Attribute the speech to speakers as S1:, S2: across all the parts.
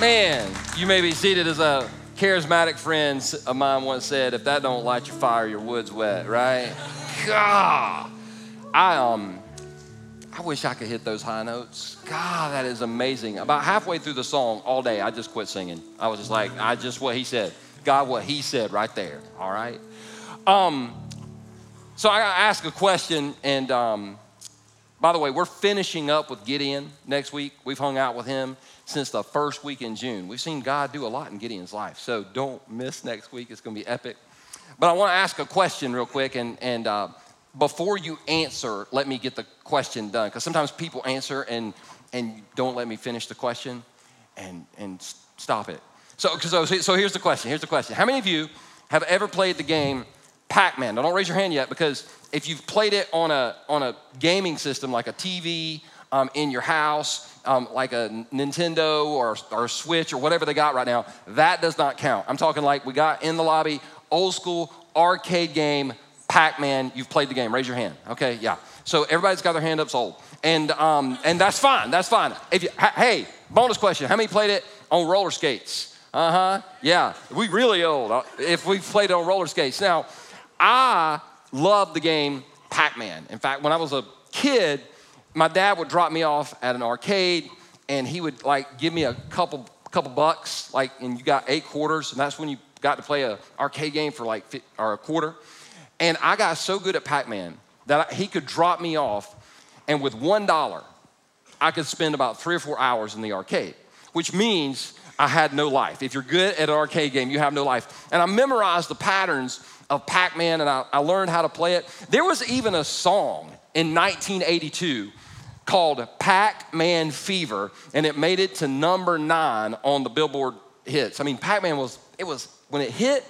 S1: Man, you may be seated as a charismatic friend of mine once said, if that don't light your fire, your wood's wet, right? God. I um I wish I could hit those high notes. God, that is amazing. About halfway through the song, all day, I just quit singing. I was just like, I just what he said. God, what he said right there. All right. Um, so I gotta ask a question, and um, by the way, we're finishing up with Gideon next week. We've hung out with him since the first week in June. We've seen God do a lot in Gideon's life, so don't miss next week. It's going to be epic. But I want to ask a question real quick, and, and uh, before you answer, let me get the question done. Because sometimes people answer and, and don't let me finish the question and, and stop it. So, so, so here's the question. Here's the question. How many of you have ever played the game Pac Man? Now, don't raise your hand yet because if you've played it on a, on a gaming system like a TV um, in your house, um, like a Nintendo or, or Switch or whatever they got right now, that does not count. I'm talking like we got in the lobby, old school arcade game, Pac Man. You've played the game. Raise your hand. Okay, yeah. So everybody's got their hand up sold. And, um, and that's fine. That's fine. If you, hey, bonus question. How many played it on roller skates? Uh huh. Yeah. We really old uh, if we played it on roller skates. Now, I love the game Pac Man. In fact, when I was a kid, my dad would drop me off at an arcade and he would like give me a couple couple bucks like and you got eight quarters and that's when you got to play a arcade game for like or a quarter. And i got so good at pac-man that he could drop me off and with one dollar i could spend about three or four hours in the arcade which means i had no life. If you're good at an arcade game you have no life. And i memorized the patterns of pac-man and I, I learned how to play it. There was even a song in 1982 called Pac Man Fever, and it made it to number nine on the Billboard hits. I mean, Pac Man was, it was, when it hit,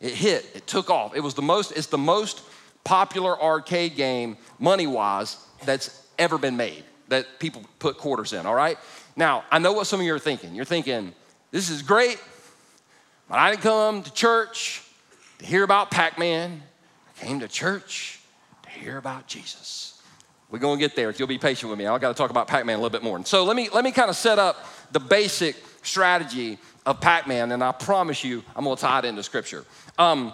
S1: it hit, it took off. It was the most, it's the most popular arcade game, money wise, that's ever been made, that people put quarters in, all right? Now, I know what some of you are thinking. You're thinking, this is great, but I didn't come to church to hear about Pac Man. I came to church to hear about Jesus. We're going to get there if you'll be patient with me. I've got to talk about Pac Man a little bit more. And so let me, let me kind of set up the basic strategy of Pac Man, and I promise you, I'm going to tie it into scripture. Um,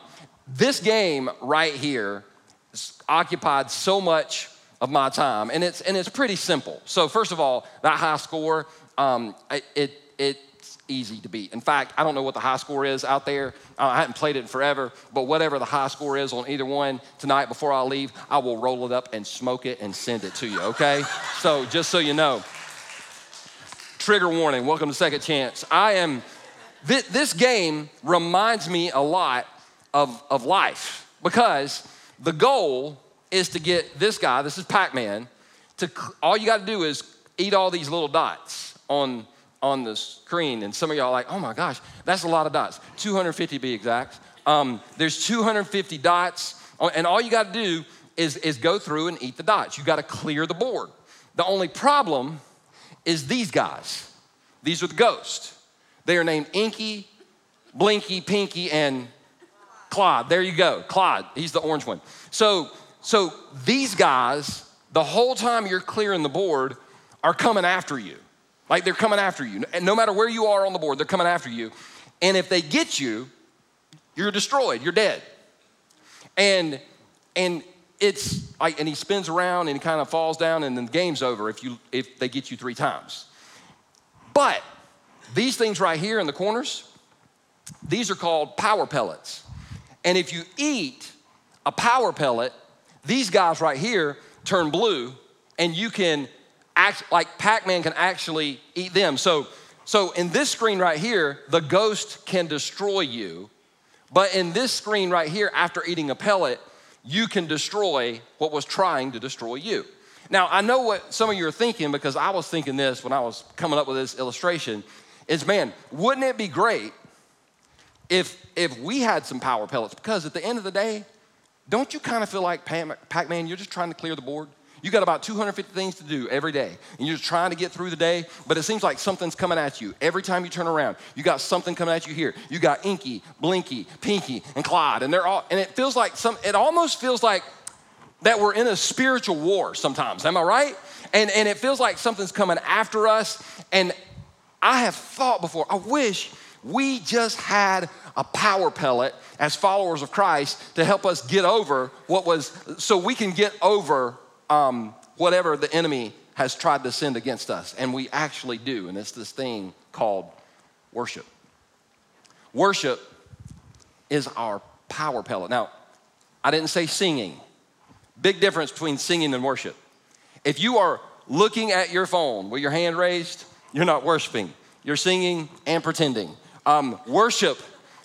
S1: this game right here occupied so much of my time, and it's, and it's pretty simple. So, first of all, that high score, um, it, it easy to beat. In fact, I don't know what the high score is out there. Uh, I haven't played it in forever, but whatever the high score is on either one tonight before I leave, I will roll it up and smoke it and send it to you, okay? so just so you know. Trigger warning, welcome to Second Chance. I am, th- this game reminds me a lot of, of life because the goal is to get this guy, this is Pac Man, to all you got to do is eat all these little dots on on the screen, and some of y'all are like, oh my gosh, that's a lot of dots. 250 be exact. Um, there's 250 dots, oh, and all you got to do is, is go through and eat the dots. You got to clear the board. The only problem is these guys. These are the ghosts. They are named Inky, Blinky, Pinky, and Claude. There you go, Claude. He's the orange one. So, so these guys, the whole time you're clearing the board, are coming after you. Like they're coming after you. And no matter where you are on the board, they're coming after you. And if they get you, you're destroyed, you're dead. And and it's like and he spins around and he kind of falls down and then the game's over if you if they get you 3 times. But these things right here in the corners, these are called power pellets. And if you eat a power pellet, these guys right here turn blue and you can act, like Pac-Man can actually eat them. So, so in this screen right here, the ghost can destroy you. But in this screen right here, after eating a pellet, you can destroy what was trying to destroy you. Now, I know what some of you are thinking because I was thinking this when I was coming up with this illustration is man, wouldn't it be great if if we had some power pellets because at the end of the day, don't you kind of feel like Pac-Man you're just trying to clear the board? You got about 250 things to do every day, and you're trying to get through the day, but it seems like something's coming at you. Every time you turn around, you got something coming at you here. You got Inky, Blinky, Pinky, and Clyde, and they're all, and it feels like some, it almost feels like that we're in a spiritual war sometimes. Am I right? And, and it feels like something's coming after us, and I have thought before, I wish we just had a power pellet as followers of Christ to help us get over what was, so we can get over um, whatever the enemy has tried to send against us. And we actually do. And it's this thing called worship. Worship is our power pellet. Now, I didn't say singing. Big difference between singing and worship. If you are looking at your phone with your hand raised, you're not worshiping. You're singing and pretending. Um, worship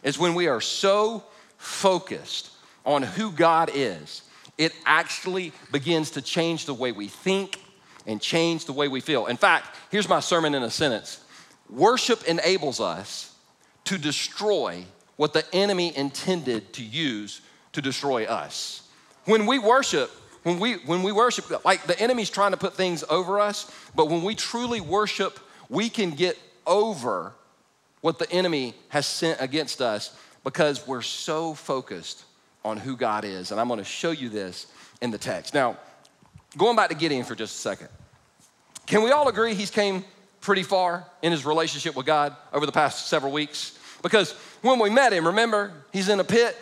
S1: is when we are so focused on who God is, it actually begins to change the way we think and change the way we feel. In fact, here's my sermon in a sentence worship enables us to destroy what the enemy intended to use to destroy us. When we worship, when we when we worship like the enemy's trying to put things over us, but when we truly worship, we can get over what the enemy has sent against us because we're so focused on who God is. And I'm going to show you this in the text. Now, going back to Gideon for just a second. Can we all agree he's came pretty far in his relationship with God over the past several weeks? Because when we met him, remember, he's in a pit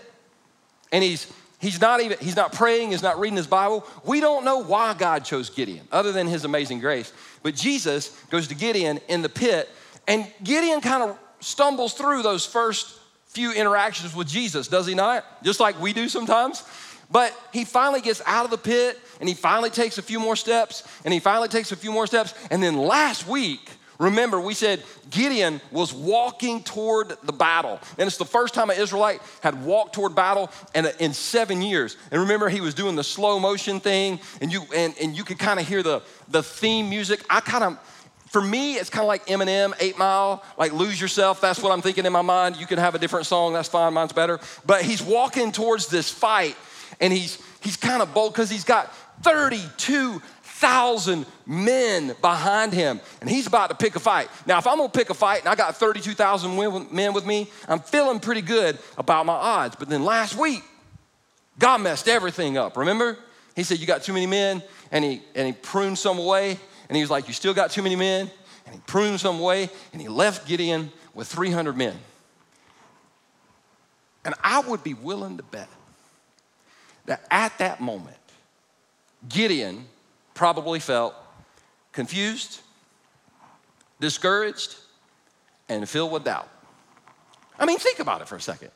S1: and he's he's not even he's not praying, he's not reading his Bible. We don't know why God chose Gideon other than his amazing grace. But Jesus goes to Gideon in the pit and Gideon kind of stumbles through those first few interactions with Jesus, does he not? Just like we do sometimes. But he finally gets out of the pit and he finally takes a few more steps and he finally takes a few more steps. And then last week, remember, we said Gideon was walking toward the battle. And it's the first time an Israelite had walked toward battle in, in seven years. And remember, he was doing the slow motion thing and you, and, and you could kind of hear the, the theme music. I kind of, for me, it's kind of like Eminem, Eight Mile, like Lose Yourself. That's what I'm thinking in my mind. You can have a different song, that's fine, mine's better. But he's walking towards this fight, and he's, he's kind of bold because he's got 32,000 men behind him, and he's about to pick a fight. Now, if I'm gonna pick a fight and I got 32,000 men with me, I'm feeling pretty good about my odds. But then last week, God messed everything up, remember? He said, You got too many men, and he, and he pruned some away and he was like, You still got too many men? And he pruned some way and he left Gideon with 300 men. And I would be willing to bet that at that moment, Gideon probably felt confused, discouraged, and filled with doubt. I mean, think about it for a second.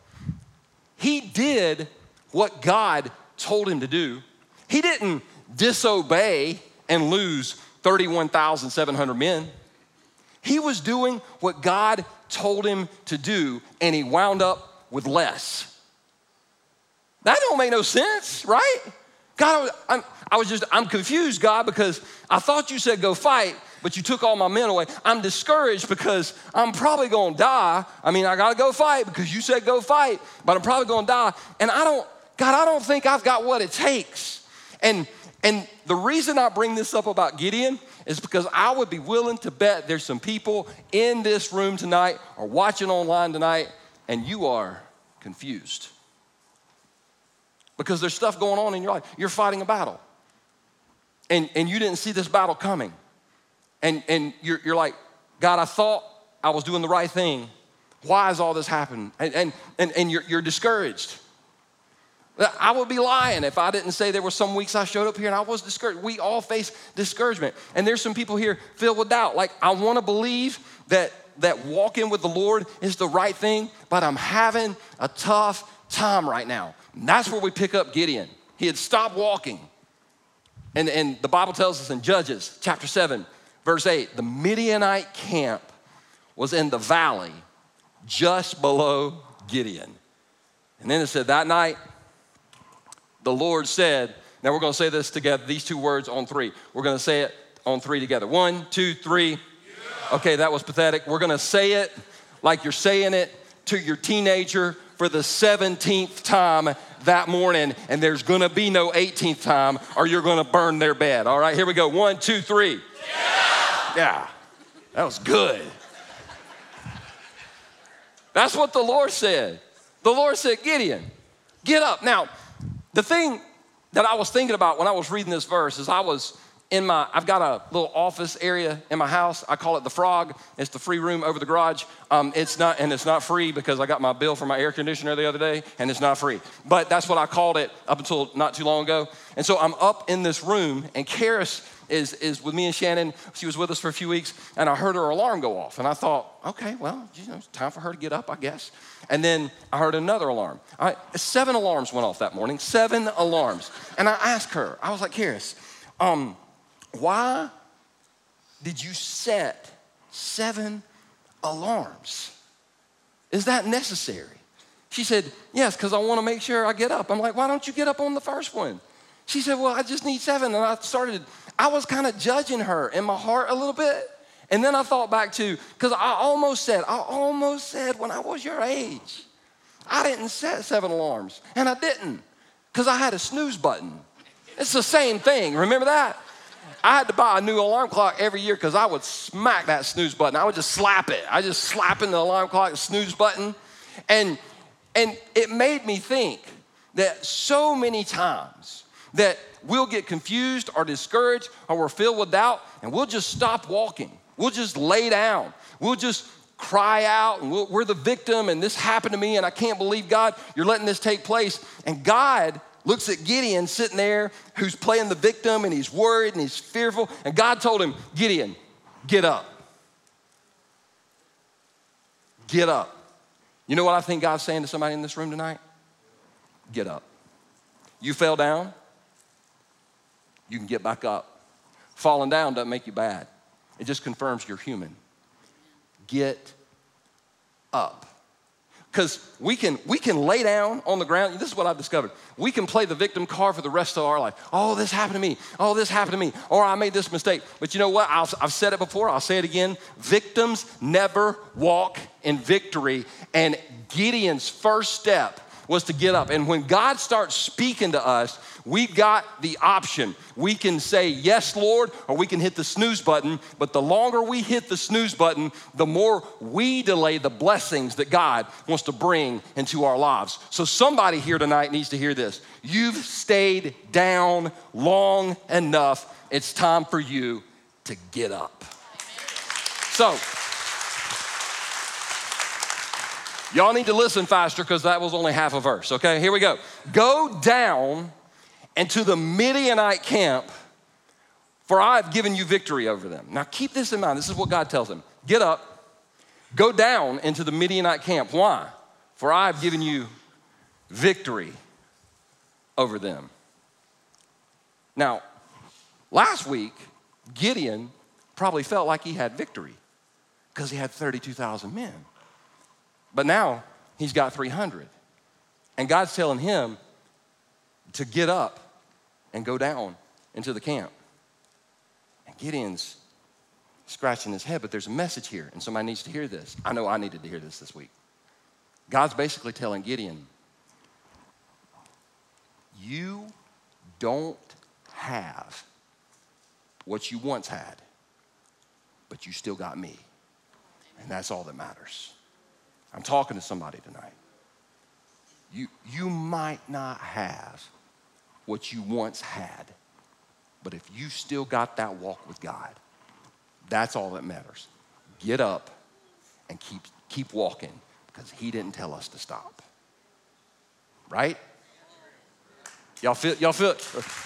S1: He did what God told him to do, he didn't disobey and lose 31,700 men. He was doing what God told him to do, and he wound up with less. That don't make no sense, right? God, I'm, I was just, I'm confused, God, because I thought you said go fight, but you took all my men away. I'm discouraged because I'm probably gonna die. I mean, I gotta go fight because you said go fight, but I'm probably gonna die. And I don't, God, I don't think I've got what it takes. And and the reason I bring this up about Gideon is because I would be willing to bet there's some people in this room tonight or watching online tonight, and you are confused. Because there's stuff going on in your life. You're fighting a battle. And, and you didn't see this battle coming. And, and you're, you're like, God, I thought I was doing the right thing. Why has all this happened? And, and, and, and you're, you're discouraged. I would be lying if I didn't say there were some weeks I showed up here and I was discouraged. We all face discouragement. And there's some people here filled with doubt. Like, I want to believe that, that walking with the Lord is the right thing, but I'm having a tough time right now. And that's where we pick up Gideon. He had stopped walking. And, and the Bible tells us in Judges chapter 7, verse 8, the Midianite camp was in the valley just below Gideon. And then it said that night, the Lord said, now we're going to say this together, these two words on three. We're going to say it on three together. One, two, three. Okay, that was pathetic. We're going to say it like you're saying it to your teenager for the 17th time that morning, and there's gonna be no 18th time, or you're gonna burn their bed. All right, here we go. One, two, three. Yeah, yeah. that was good. That's what the Lord said. The Lord said, Gideon, get up. Now, the thing that I was thinking about when I was reading this verse is I was in my, I've got a little office area in my house. I call it the frog. It's the free room over the garage. Um, it's not, and it's not free because I got my bill for my air conditioner the other day, and it's not free. But that's what I called it up until not too long ago. And so I'm up in this room, and Karis is, is with me and Shannon. She was with us for a few weeks, and I heard her alarm go off. And I thought, okay, well, you know, it's time for her to get up, I guess. And then I heard another alarm. I, seven alarms went off that morning, seven alarms. And I asked her, I was like, Karis, um, why did you set seven alarms? Is that necessary? She said, Yes, because I want to make sure I get up. I'm like, Why don't you get up on the first one? She said, Well, I just need seven. And I started, I was kind of judging her in my heart a little bit. And then I thought back to, because I almost said, I almost said when I was your age, I didn't set seven alarms. And I didn't, because I had a snooze button. It's the same thing. Remember that? I had to buy a new alarm clock every year because I would smack that snooze button. I would just slap it. I just slap in the alarm clock, snooze button. And, and it made me think that so many times that we'll get confused or discouraged or we're filled with doubt and we'll just stop walking. We'll just lay down. We'll just cry out and we we are the victim and this happened to me and I can't believe God, you're letting this take place. And God looks at Gideon sitting there who's playing the victim and he's worried and he's fearful. And God told him, Gideon, get up. Get up. You know what I think God's saying to somebody in this room tonight? Get up. You fell down, you can get back up. Falling down doesn't make you bad, it just confirms you're human. Get up because we can we can lay down on the ground. This is what i've discovered. We can play the victim card for the rest of our life. Oh this happened to me. Oh this happened to me. Or i made this mistake. But you know what? I have said it before. I'll say it again. Victims never walk in victory. And gideon's first step was to get up and when god starts speaking to us We've got the option. We can say, Yes, Lord, or we can hit the snooze button. But the longer we hit the snooze button, the more we delay the blessings that God wants to bring into our lives. So, somebody here tonight needs to hear this. You've stayed down long enough. It's time for you to get up. So, Y'all need to listen faster because that was only half a verse, okay? Here we go. Go down and to the Midianite camp, for I have given you victory over them. Now keep this in mind. This is what God tells him Get up, go down into the Midianite camp. Why? For I have given you victory over them. Now, last week, Gideon probably felt like he had victory because he had 32,000 men. But now he's got 300. And God's telling him to get up and go down into the camp. And Gideon's scratching his head, but there's a message here, and somebody needs to hear this. I know I needed to hear this this week. God's basically telling Gideon, You don't have what you once had, but you still got me. And that's all that matters. I'm talking to somebody tonight. You, you might not have what you once had. But if you still got that walk with God, that's all that matters. Get up and keep, keep walking because He didn't tell us to stop. Right? Y'all feel, y'all feel,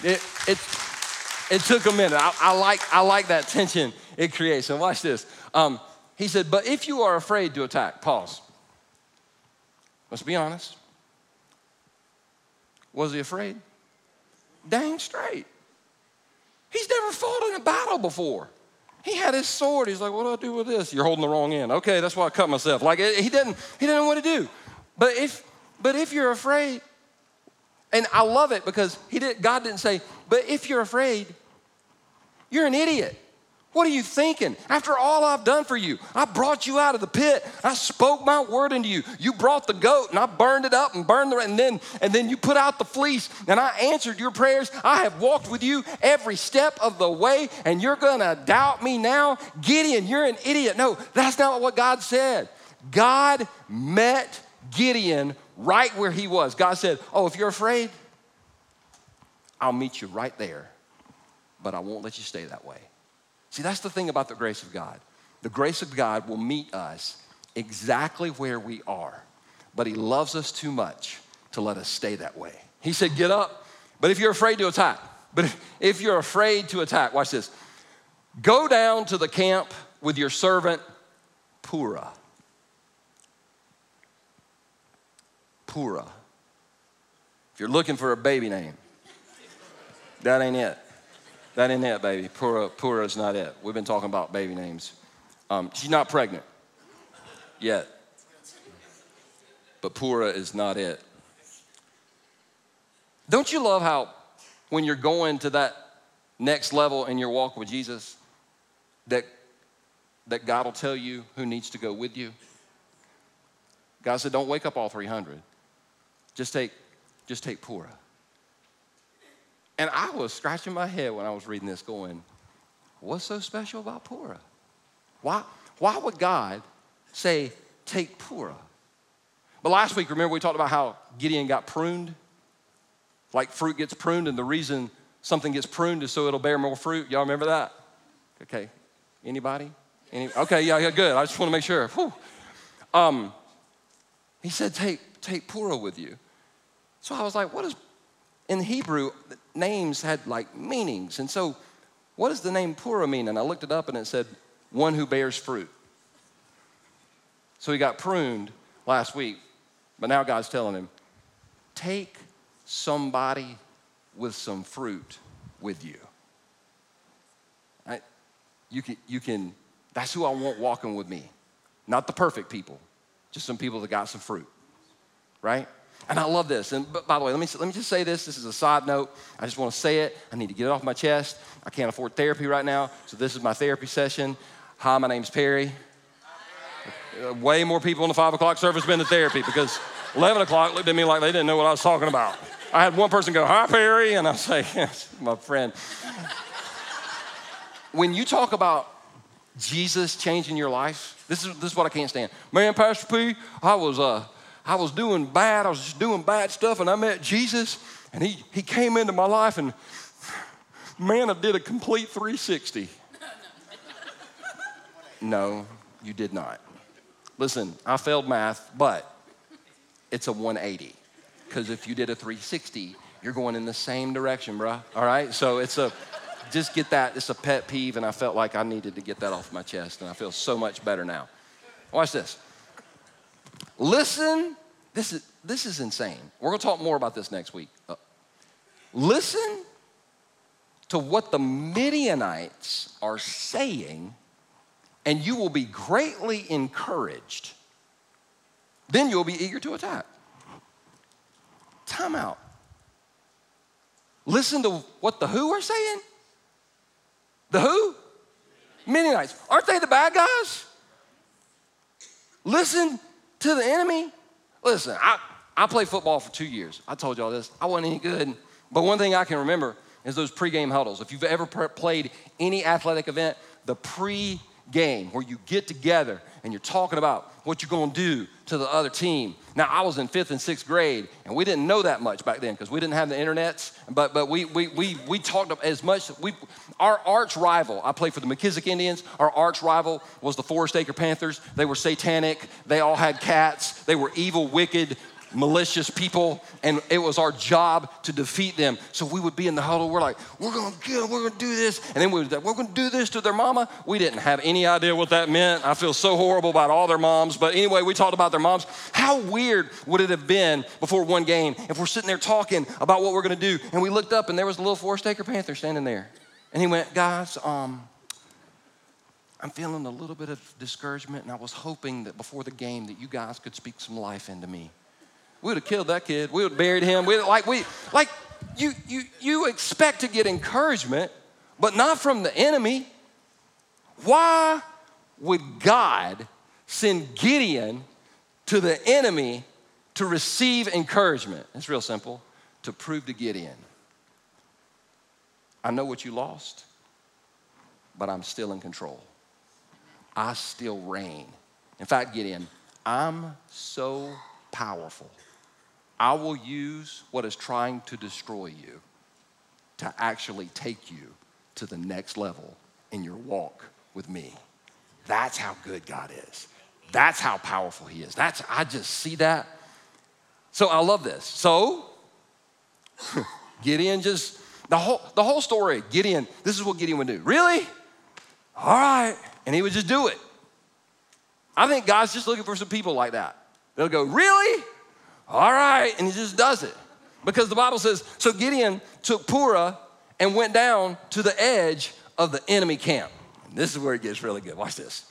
S1: it, it, it took a minute. I, I, like, I like that tension it creates. And watch this. Um, he said, But if you are afraid to attack, pause. Let's be honest. Was he afraid? dang straight. He's never fought in a battle before. He had his sword. He's like, "What do I do with this?" You're holding the wrong end. Okay, that's why I cut myself. Like he didn't. He didn't know what to do. But if, but if you're afraid, and I love it because he did. God didn't say, "But if you're afraid, you're an idiot." What are you thinking? After all I've done for you, I brought you out of the pit. I spoke my word into you. You brought the goat and I burned it up and burned the and then and then you put out the fleece and I answered your prayers. I have walked with you every step of the way and you're going to doubt me now? Gideon, you're an idiot. No, that's not what God said. God met Gideon right where he was. God said, "Oh, if you're afraid, I'll meet you right there." but I won't let you stay that way. See, that's the thing about the grace of God. The grace of God will meet us exactly where we are, but He loves us too much to let us stay that way. He said, Get up, but if you're afraid to attack, but if, if you're afraid to attack, watch this go down to the camp with your servant Purah. Purah. If you're looking for a baby name, that ain't it. That ain't it, baby. Pura, Purah is not it. We've been talking about baby names. Um, she's not pregnant yet, but Purah is not it. Don't you love how when you're going to that next level in your walk with Jesus, that, that God will tell you who needs to go with you? God said, don't wake up all 300. Just take, just take Purah. And I was scratching my head when I was reading this, going, What's so special about Purah? Why, why would God say, Take Purah? But last week, remember we talked about how Gideon got pruned? Like fruit gets pruned, and the reason something gets pruned is so it'll bear more fruit. Y'all remember that? Okay. Anybody? Any? Okay, yeah, yeah, good. I just want to make sure. Um, he said, take, take Purah with you. So I was like, what is, in Hebrew, names had like meanings. And so, what does the name Purah mean? And I looked it up and it said, one who bears fruit. So he got pruned last week, but now God's telling him, take somebody with some fruit with you. I, you, can, you can, that's who I want walking with me. Not the perfect people, just some people that got some fruit, right? And I love this. And by the way, let me, let me just say this. This is a side note. I just want to say it. I need to get it off my chest. I can't afford therapy right now, so this is my therapy session. Hi, my name's Perry. Uh, way more people in the five o'clock service been to therapy because 11 o'clock looked at me like they didn't know what I was talking about. I had one person go, Hi, Perry. And I say, Yes, my friend. when you talk about Jesus changing your life, this is, this is what I can't stand. Man, Pastor P, I was, uh, I was doing bad. I was just doing bad stuff, and I met Jesus, and he, he came into my life, and man, I did a complete 360. No, you did not. Listen, I failed math, but it's a 180. Because if you did a 360, you're going in the same direction, bruh. All right? So it's a, just get that. It's a pet peeve, and I felt like I needed to get that off my chest, and I feel so much better now. Watch this. Listen, this is, this is insane. We're gonna talk more about this next week. Uh, listen to what the Midianites are saying, and you will be greatly encouraged. Then you'll be eager to attack. Time out. Listen to what the who are saying. The who? Midianites. Aren't they the bad guys? Listen to the enemy. Listen, I, I played football for two years. I told y'all this. I wasn't any good. But one thing I can remember is those pregame huddles. If you've ever played any athletic event, the pre-game where you get together and you're talking about what you're going to do to the other team. Now, I was in fifth and sixth grade, and we didn't know that much back then because we didn't have the internets. But but we we we we talked as much. We our arch rival. I played for the McKissick Indians. Our arch rival was the Forest Acre Panthers. They were satanic. They all had cats. They were evil, wicked malicious people, and it was our job to defeat them. So we would be in the huddle. We're like, we're gonna get them, we're gonna do this, and then we would, we're gonna do this to their mama. We didn't have any idea what that meant. I feel so horrible about all their moms, but anyway, we talked about their moms. How weird would it have been before one game if we're sitting there talking about what we're gonna do, and we looked up and there was a little Forest Acre Panther standing there, and he went, guys, um. I'm feeling a little bit of discouragement, and I was hoping that before the game that you guys could speak some life into me. We would have killed that kid. We would have buried him. We like we like you you you expect to get encouragement, but not from the enemy. Why would God send Gideon to the enemy to receive encouragement? It's real simple. To prove to Gideon, I know what you lost, but I'm still in control. I still reign. In fact, Gideon, I'm so powerful I will use what is trying to destroy you to actually take you to the next level in your walk with me. That's how good God is. That's how powerful He is. That's I just see that. So I love this. So Gideon just the whole the whole story. Gideon. This is what Gideon would do. Really? All right, and he would just do it. I think God's just looking for some people like that. They'll go, really? All right, and he just does it because the Bible says so. Gideon took Purah and went down to the edge of the enemy camp. And this is where it gets really good. Watch this.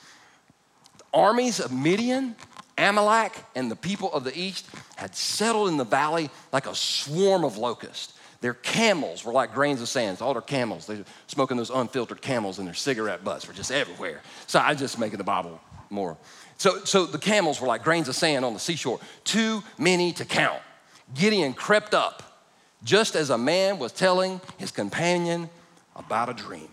S1: The armies of Midian, Amalek, and the people of the east had settled in the valley like a swarm of locusts. Their camels were like grains of sand. All their camels, they're smoking those unfiltered camels, and their cigarette butts were just everywhere. So I'm just making the Bible more. So, so the camels were like grains of sand on the seashore, too many to count. Gideon crept up just as a man was telling his companion about a dream.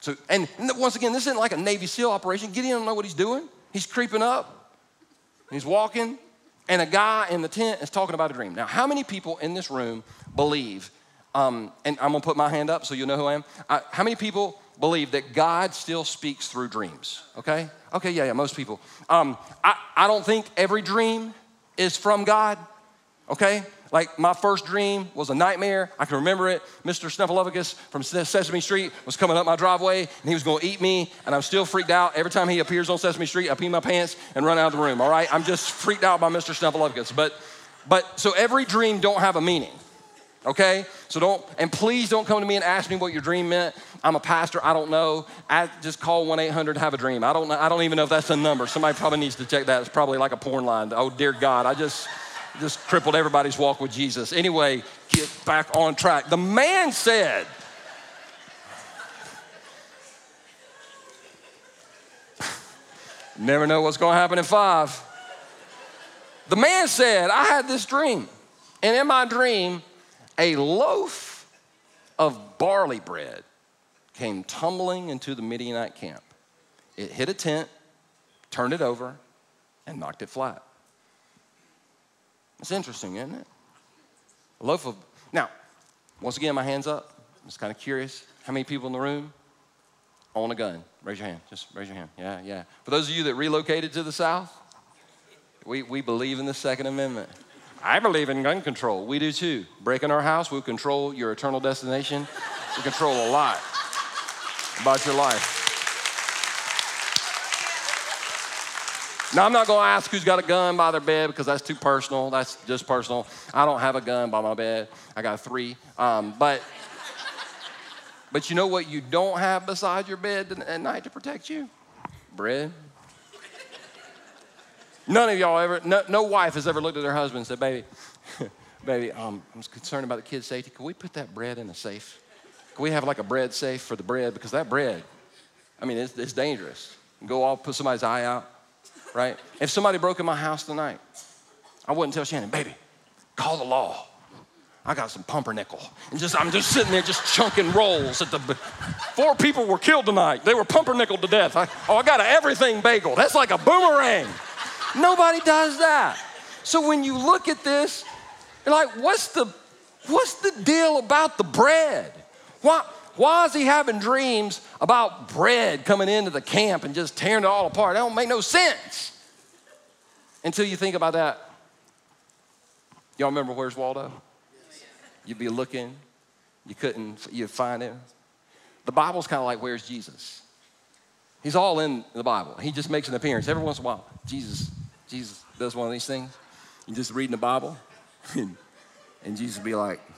S1: So, and once again, this isn't like a Navy SEAL operation. Gideon don't know what he's doing. He's creeping up, he's walking, and a guy in the tent is talking about a dream. Now, how many people in this room believe, um, and I'm gonna put my hand up so you'll know who I am. I, how many people believe that God still speaks through dreams? Okay? Okay, yeah, yeah, most people. Um, I, I don't think every dream is from God, okay? Like my first dream was a nightmare. I can remember it. Mr. Snuffleupagus from Sesame Street was coming up my driveway and he was going to eat me. And I'm still freaked out. Every time he appears on Sesame Street, I pee my pants and run out of the room. All right, I'm just freaked out by Mr. Snuffleupagus. But, but so every dream don't have a meaning. Okay, so don't and please don't come to me and ask me what your dream meant. I'm a pastor. I don't know. I just call one eight hundred have a dream. I don't know. I don't even know if that's a number. Somebody probably needs to check that. It's probably like a porn line. Oh dear God, I just just crippled everybody's walk with Jesus. Anyway, get back on track. The man said, Never know what's to happen in five. The man said, I had this dream. And in my dream, a loaf of barley bread came tumbling into the Midianite camp. It hit a tent, turned it over, and knocked it flat. It's interesting, isn't it? A loaf of. Now, once again, my hands up. I'm just kind of curious. How many people in the room own a gun? Raise your hand. Just raise your hand. Yeah, yeah. For those of you that relocated to the South, we, we believe in the Second Amendment. I believe in gun control. We do too. Breaking our house, we'll control your eternal destination. We control a lot about your life. Now, I'm not going to ask who's got a gun by their bed because that's too personal. That's just personal. I don't have a gun by my bed. I got three. Um, but, but you know what you don't have beside your bed at night to protect you? Bread. None of y'all ever, no, no wife has ever looked at their husband and said, baby, baby, um, I'm concerned about the kids' safety. Can we put that bread in a safe? Can we have like a bread safe for the bread? Because that bread, I mean, it's, it's dangerous. Go off, put somebody's eye out right? If somebody broke in my house tonight, I wouldn't tell Shannon, baby, call the law. I got some pumpernickel. And just I'm just sitting there just chunking rolls at the four people were killed tonight. They were pumpernickel to death. I, oh, I got an everything bagel. That's like a boomerang. Nobody does that. So when you look at this, you're like, what's the what's the deal about the bread? Why why is he having dreams about bread coming into the camp and just tearing it all apart? That don't make no sense. Until you think about that. Y'all remember Where's Waldo? You'd be looking, you couldn't, you'd find him. The Bible's kind of like Where's Jesus? He's all in the Bible. He just makes an appearance every once in a while. Jesus, Jesus does one of these things. You just reading the Bible, and, and Jesus be like,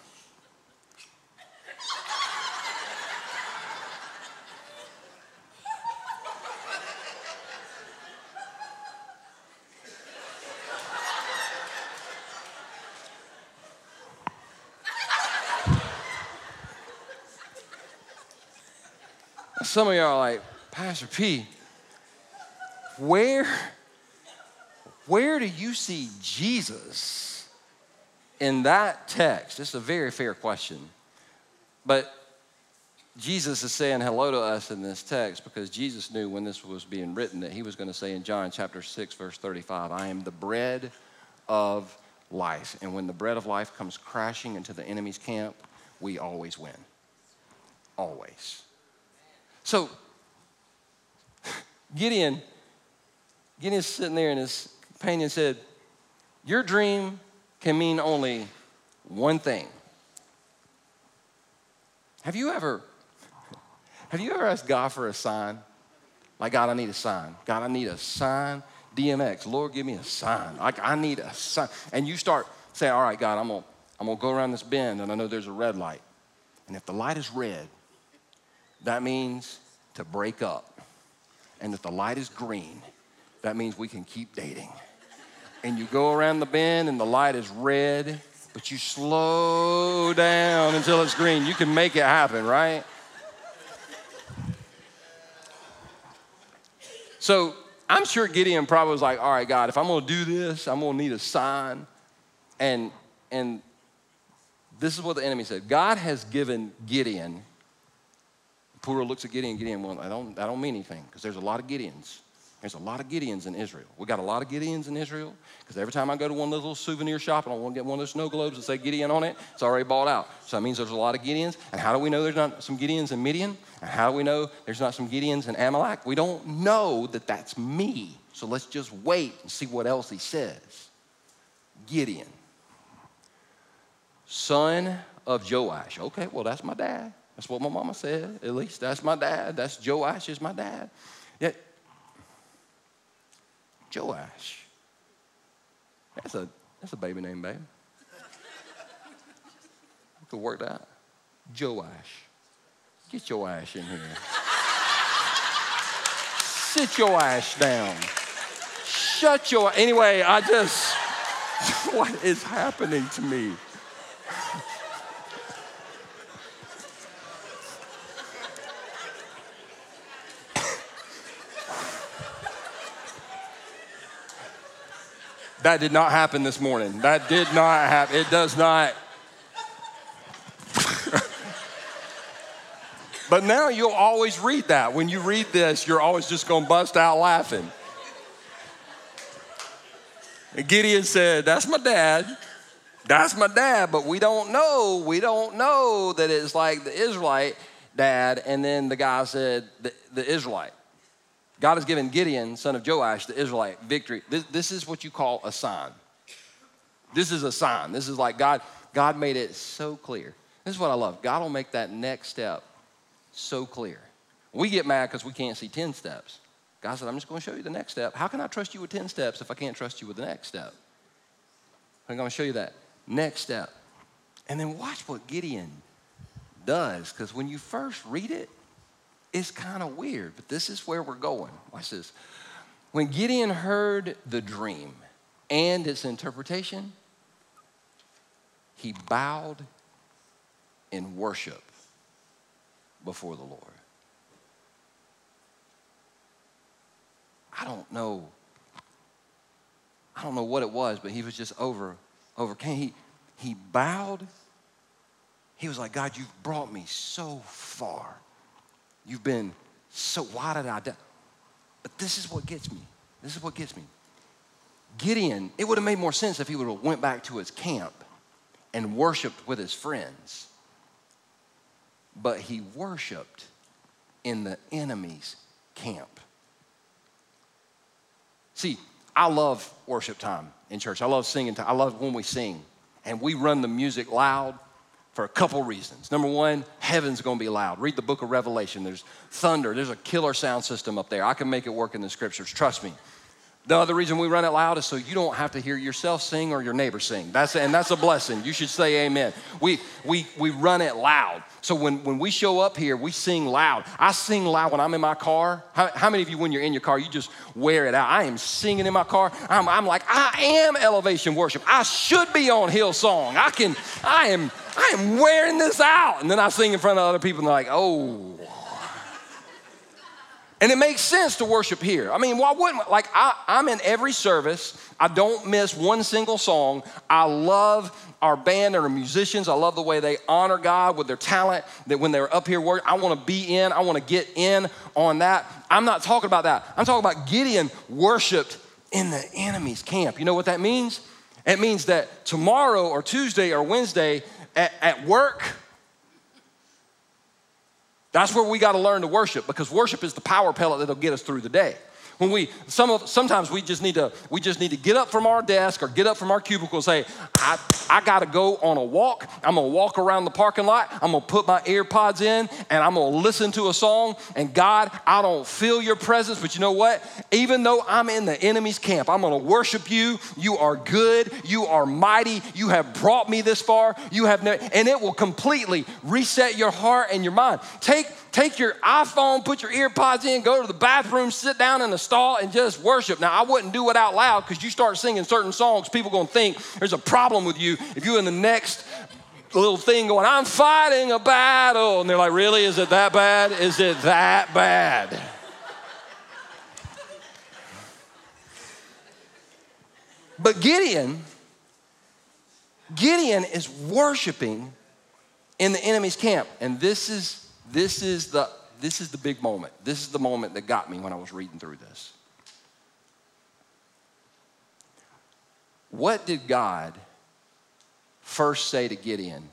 S1: Some of y'all are like, Pastor P, where, where do you see Jesus in that text? It's a very fair question. But Jesus is saying hello to us in this text because Jesus knew when this was being written that he was going to say in John chapter 6, verse 35, I am the bread of life. And when the bread of life comes crashing into the enemy's camp, we always win. Always. So Gideon, Gideon's sitting there and his companion said, Your dream can mean only one thing. Have you ever, have you ever asked God for a sign? Like, God, I need a sign. God, I need a sign. DMX, Lord, give me a sign. Like, I need a sign. And you start saying, All right, God, I'm gonna, I'm gonna go around this bend and I know there's a red light. And if the light is red, that means to break up. And if the light is green, that means we can keep dating. And you go around the bend and the light is red, but you slow down until it's green. You can make it happen, right? So I'm sure Gideon probably was like, all right, God, if I'm gonna do this, I'm gonna need a sign. And and this is what the enemy said. God has given Gideon Purah looks at Gideon. And Gideon, well, I don't, I don't mean anything because there's a lot of Gideons. There's a lot of Gideons in Israel. We got a lot of Gideons in Israel because every time I go to one of those little souvenir shop and I want to get one of those snow globes that say Gideon on it, it's already bought out. So that means there's a lot of Gideons. And how do we know there's not some Gideons in Midian? And how do we know there's not some Gideons in Amalek? We don't know that that's me. So let's just wait and see what else he says. Gideon, son of Joash. Okay, well, that's my dad. That's what my mama said. At least that's my dad. That's Joash is my dad. Yet, Joash. That's a that's a baby name, babe. You could work that. Joash. Get your ash in here. Sit your ash down. Shut your anyway, I just what is happening to me? That did not happen this morning. That did not happen. It does not. but now you'll always read that. When you read this, you're always just going to bust out laughing. And Gideon said, That's my dad. That's my dad. But we don't know. We don't know that it's like the Israelite dad. And then the guy said, The, the Israelite. God has given Gideon, son of Joash, the Israelite, victory. This, this is what you call a sign. This is a sign. This is like God, God made it so clear. This is what I love. God will make that next step so clear. We get mad because we can't see 10 steps. God said, I'm just going to show you the next step. How can I trust you with 10 steps if I can't trust you with the next step? I'm going to show you that next step. And then watch what Gideon does, because when you first read it, is kind of weird, but this is where we're going. Watch this. When Gideon heard the dream and its interpretation, he bowed in worship before the Lord. I don't know. I don't know what it was, but he was just over, overcame. He, he bowed. He was like, God, you've brought me so far. You've been so, why did I die? But this is what gets me. This is what gets me. Gideon, it would have made more sense if he would have went back to his camp and worshiped with his friends. But he worshiped in the enemy's camp. See, I love worship time in church. I love singing time. I love when we sing and we run the music loud for a couple reasons. Number one, heaven's gonna be loud. Read the book of Revelation. There's thunder, there's a killer sound system up there. I can make it work in the scriptures, trust me. The other reason we run it loud is so you don't have to hear yourself sing or your neighbor sing. That's and that's a blessing. You should say amen. We we we run it loud. So when, when we show up here, we sing loud. I sing loud when I'm in my car. How, how many of you, when you're in your car, you just wear it out? I am singing in my car. I'm, I'm like, I am elevation worship. I should be on Hillsong. I can, I am, I am wearing this out. And then I sing in front of other people and they're like, oh, and it makes sense to worship here. I mean, why wouldn't, like, I, I'm in every service. I don't miss one single song. I love our band and our musicians. I love the way they honor God with their talent, that when they're up here working, I want to be in, I want to get in on that. I'm not talking about that. I'm talking about Gideon worshiped in the enemy's camp. You know what that means? It means that tomorrow or Tuesday or Wednesday at, at work, That's where we got to learn to worship because worship is the power pellet that'll get us through the day. When we some of sometimes we just need to we just need to get up from our desk or get up from our cubicle and say, I, I gotta go on a walk. I'm gonna walk around the parking lot, I'm gonna put my earpods in, and I'm gonna listen to a song. And God, I don't feel your presence, but you know what? Even though I'm in the enemy's camp, I'm gonna worship you. You are good, you are mighty, you have brought me this far, you have ne- and it will completely reset your heart and your mind. Take take your iPhone, put your earpods in, go to the bathroom, sit down in the stall, and just worship. Now, I wouldn't do it out loud because you start singing certain songs, people gonna think there's a problem with you if you're in the next little thing going, I'm fighting a battle. And they're like, Really? Is it that bad? Is it that bad? But Gideon, Gideon is worshiping in the enemy's camp. And this is this is the this is the big moment. This is the moment that got me when I was reading through this. What did God first say to Gideon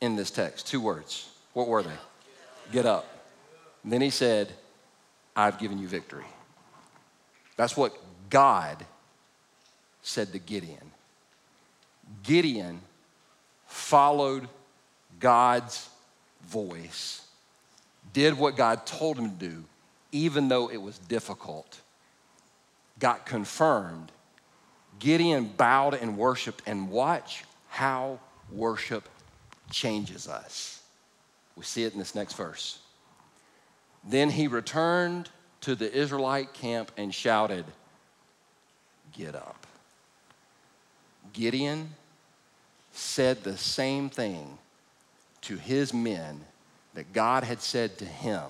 S1: in this text? Two words. What were they? Get up. And then he said, I've given you victory. That's what God said to Gideon. Gideon followed God's voice, did what God told him to do, even though it was difficult, got confirmed. Gideon bowed and worshiped, and watch how worship changes us. We see it in this next verse. Then he returned to the Israelite camp and shouted, Get up. Gideon said the same thing to his men that God had said to him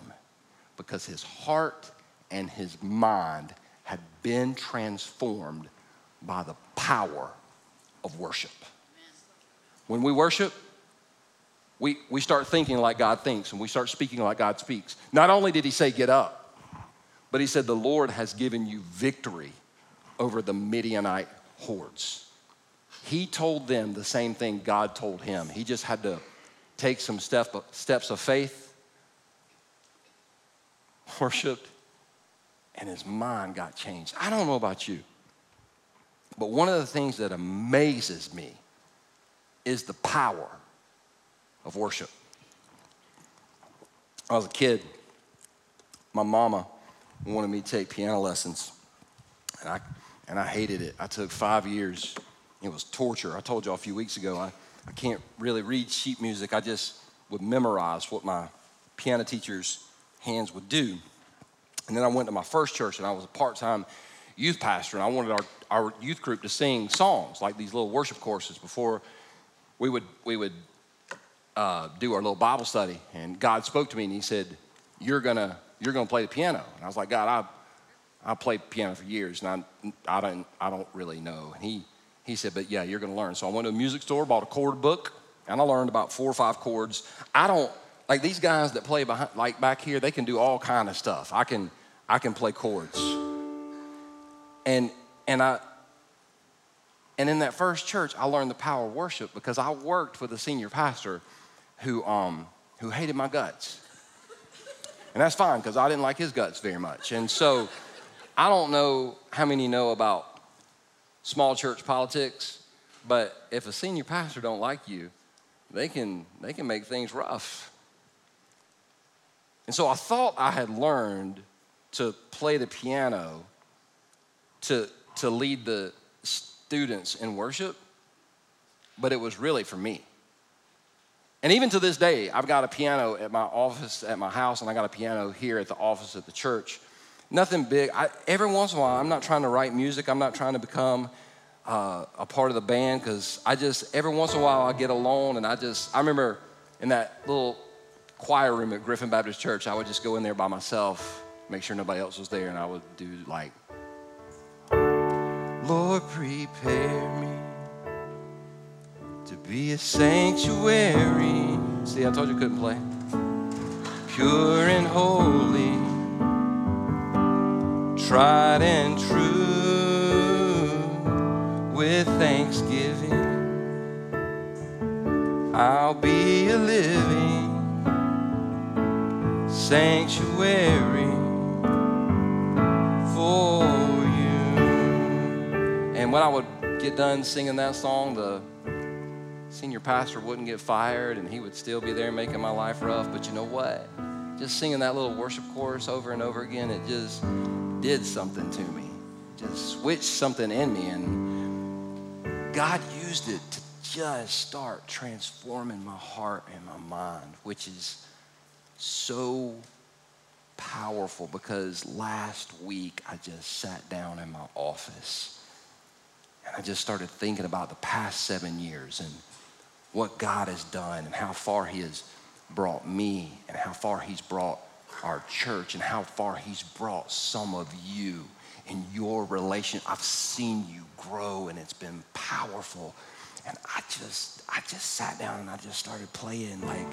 S1: because his heart and his mind had been transformed by the power of worship. When we worship, we, we start thinking like God thinks and we start speaking like God speaks. Not only did he say, Get up, but he said, The Lord has given you victory over the Midianite hordes. He told them the same thing God told him. He just had to take some step, steps of faith, worshiped, and his mind got changed. I don't know about you, but one of the things that amazes me is the power of worship. I was a kid, my mama wanted me to take piano lessons, and I, and I hated it. I took five years. It was torture. I told you a few weeks ago, I, I can't really read sheet music. I just would memorize what my piano teacher's hands would do. And then I went to my first church and I was a part time youth pastor and I wanted our, our youth group to sing songs like these little worship courses before we would, we would uh, do our little Bible study. And God spoke to me and He said, You're gonna, you're gonna play the piano. And I was like, God, I, I played piano for years and I, I, don't, I don't really know. And He, he said, But yeah, you're going to learn. So I went to a music store, bought a chord book, and I learned about four or five chords. I don't, like these guys that play behind, like back here, they can do all kind of stuff. I can, I can play chords. And, and I, and in that first church, I learned the power of worship because I worked with a senior pastor who, um, who hated my guts. And that's fine because I didn't like his guts very much. And so I don't know how many know about small church politics, but if a senior pastor don't like you, they can they can make things rough. And so I thought I had learned to play the piano to to lead the students in worship, but it was really for me. And even to this day, I've got a piano at my office at my house, and I got a piano here at the office at the church nothing big. I, every once in a while, I'm not trying to write music. I'm not trying to become uh, a part of the band because I just, every once in a while, I get alone and I just, I remember in that little choir room at Griffin Baptist Church, I would just go in there by myself, make sure nobody else was there, and I would do like, Lord, prepare me to be a sanctuary. See, I told you I couldn't play. Pure and holy tried and true I'll be a living sanctuary for you. And when I would get done singing that song, the senior pastor wouldn't get fired and he would still be there making my life rough. But you know what? Just singing that little worship chorus over and over again, it just did something to me. Just switched something in me. And God used it to just start transforming my heart and my mind, which is so powerful because last week I just sat down in my office and I just started thinking about the past seven years and what God has done and how far He has brought me and how far He's brought our church and how far He's brought some of you in your relation. I've seen you grow and it's been powerful. And I just, I just sat down and I just started playing like,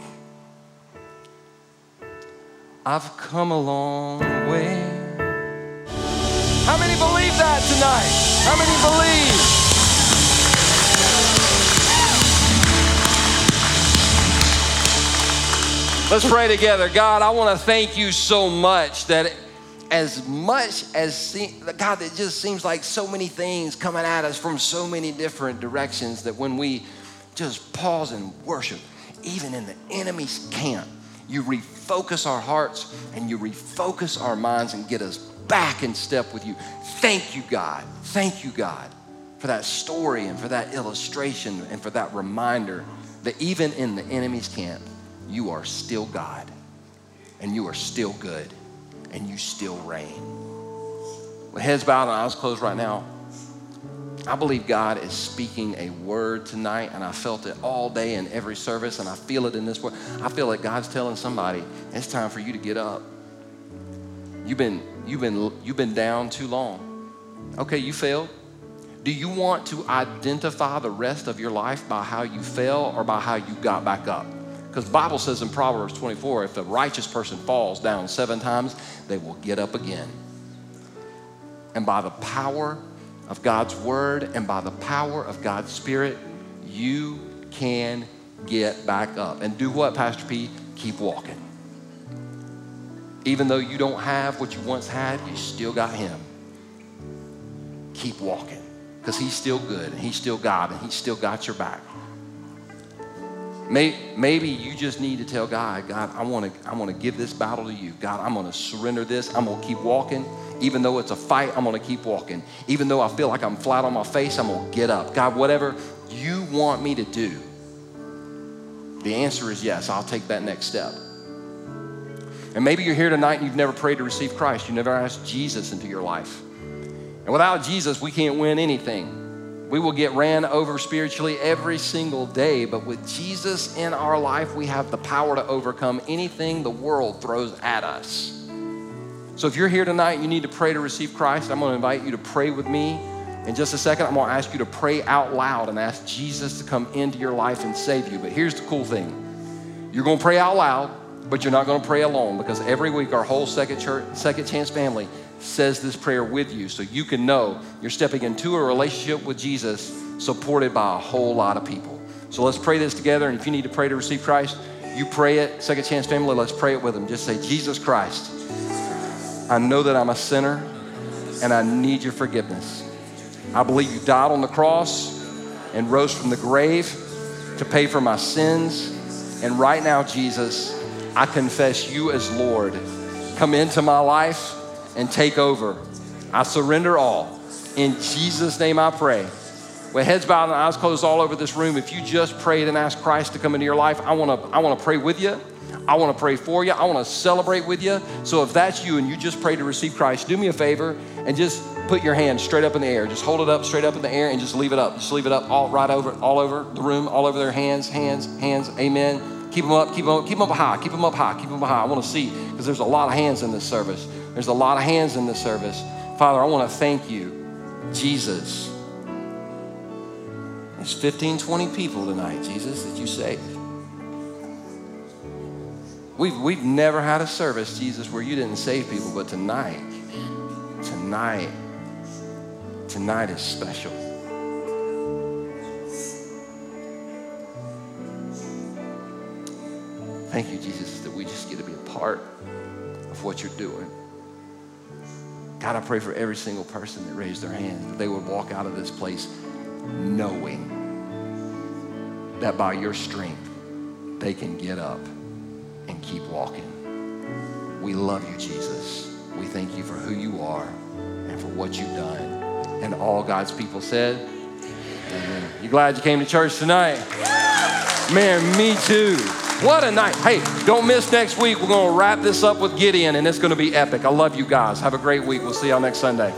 S1: I've come a long way. How many believe that tonight? How many believe? Let's pray together. God, I want to thank you so much that as much as see, God, it just seems like so many things coming at us from so many different directions that when we just pause and worship, even in the enemy's camp, you refocus our hearts and you refocus our minds and get us back in step with you. Thank you, God. Thank you, God, for that story and for that illustration and for that reminder that even in the enemy's camp, you are still God and you are still good and you still reign. With heads bowed and eyes closed right now, I believe God is speaking a word tonight, and I felt it all day in every service, and I feel it in this word. I feel like God's telling somebody it's time for you to get up. You've been, you've been, you've been down too long. Okay, you failed. Do you want to identify the rest of your life by how you fell or by how you got back up? Because the Bible says in Proverbs 24 if a righteous person falls down seven times, they will get up again. And by the power of God's word and by the power of God's spirit, you can get back up. And do what, Pastor P? Keep walking. Even though you don't have what you once had, you still got Him. Keep walking because He's still good and He's still God and He's still got your back. Maybe you just need to tell God, God, I want to I want to give this battle to you. God, I'm going to surrender this. I'm going to keep walking. Even though it's a fight, I'm going to keep walking. Even though I feel like I'm flat on my face, I'm going to get up. God, whatever you want me to do, the answer is yes, I'll take that next step. And maybe you're here tonight and you've never prayed to receive Christ. You never asked Jesus into your life. And without Jesus, we can't win anything. We will get ran over spiritually every single day, but with Jesus in our life, we have the power to overcome anything the world throws at us. So if you're here tonight you need to pray to receive Christ, I'm going to invite you to pray with me. In just a second, I'm going to ask you to pray out loud and ask Jesus to come into your life and save you. But here's the cool thing you're going to pray out loud, but you're not going to pray alone because every week our whole second, church, second chance family says this prayer with you so you can know you're stepping into a relationship with Jesus supported by a whole lot of people. So let's pray this together. And if you need to pray to receive Christ, you pray it. Second Chance family, let's pray it with them. Just say, Jesus Christ, I know that I'm a sinner and I need your forgiveness. I believe you died on the cross and rose from the grave to pay for my sins. And right now, Jesus, I confess you as Lord. Come into my life and take over. I surrender all. In Jesus' name I pray. With heads bowed and eyes closed all over this room, if you just prayed and asked Christ to come into your life, I wanna, I wanna pray with you. I wanna pray for you. I wanna celebrate with you. So if that's you and you just prayed to receive Christ, do me a favor and just put your hand straight up in the air. Just hold it up straight up in the air and just leave it up. Just leave it up all right over, all over the room, all over their hands, hands, hands. Amen. Keep them up, keep them up, keep them up high, keep them up high, keep them up high. I wanna see because there's a lot of hands in this service. There's a lot of hands in this service. Father, I want to thank you, Jesus. It's 15, 20 people tonight, Jesus, that you saved. We've, we've never had a service, Jesus, where you didn't save people, but tonight, tonight, tonight is special. Thank you, Jesus, that we just get to be a part of what you're doing. God, I pray for every single person that raised their hand that they would walk out of this place knowing that by your strength they can get up and keep walking. We love you, Jesus. We thank you for who you are and for what you've done. And all God's people said, Amen. You glad you came to church tonight? Man, me too. What a night. Hey, don't miss next week. We're going to wrap this up with Gideon, and it's going to be epic. I love you guys. Have a great week. We'll see y'all next Sunday.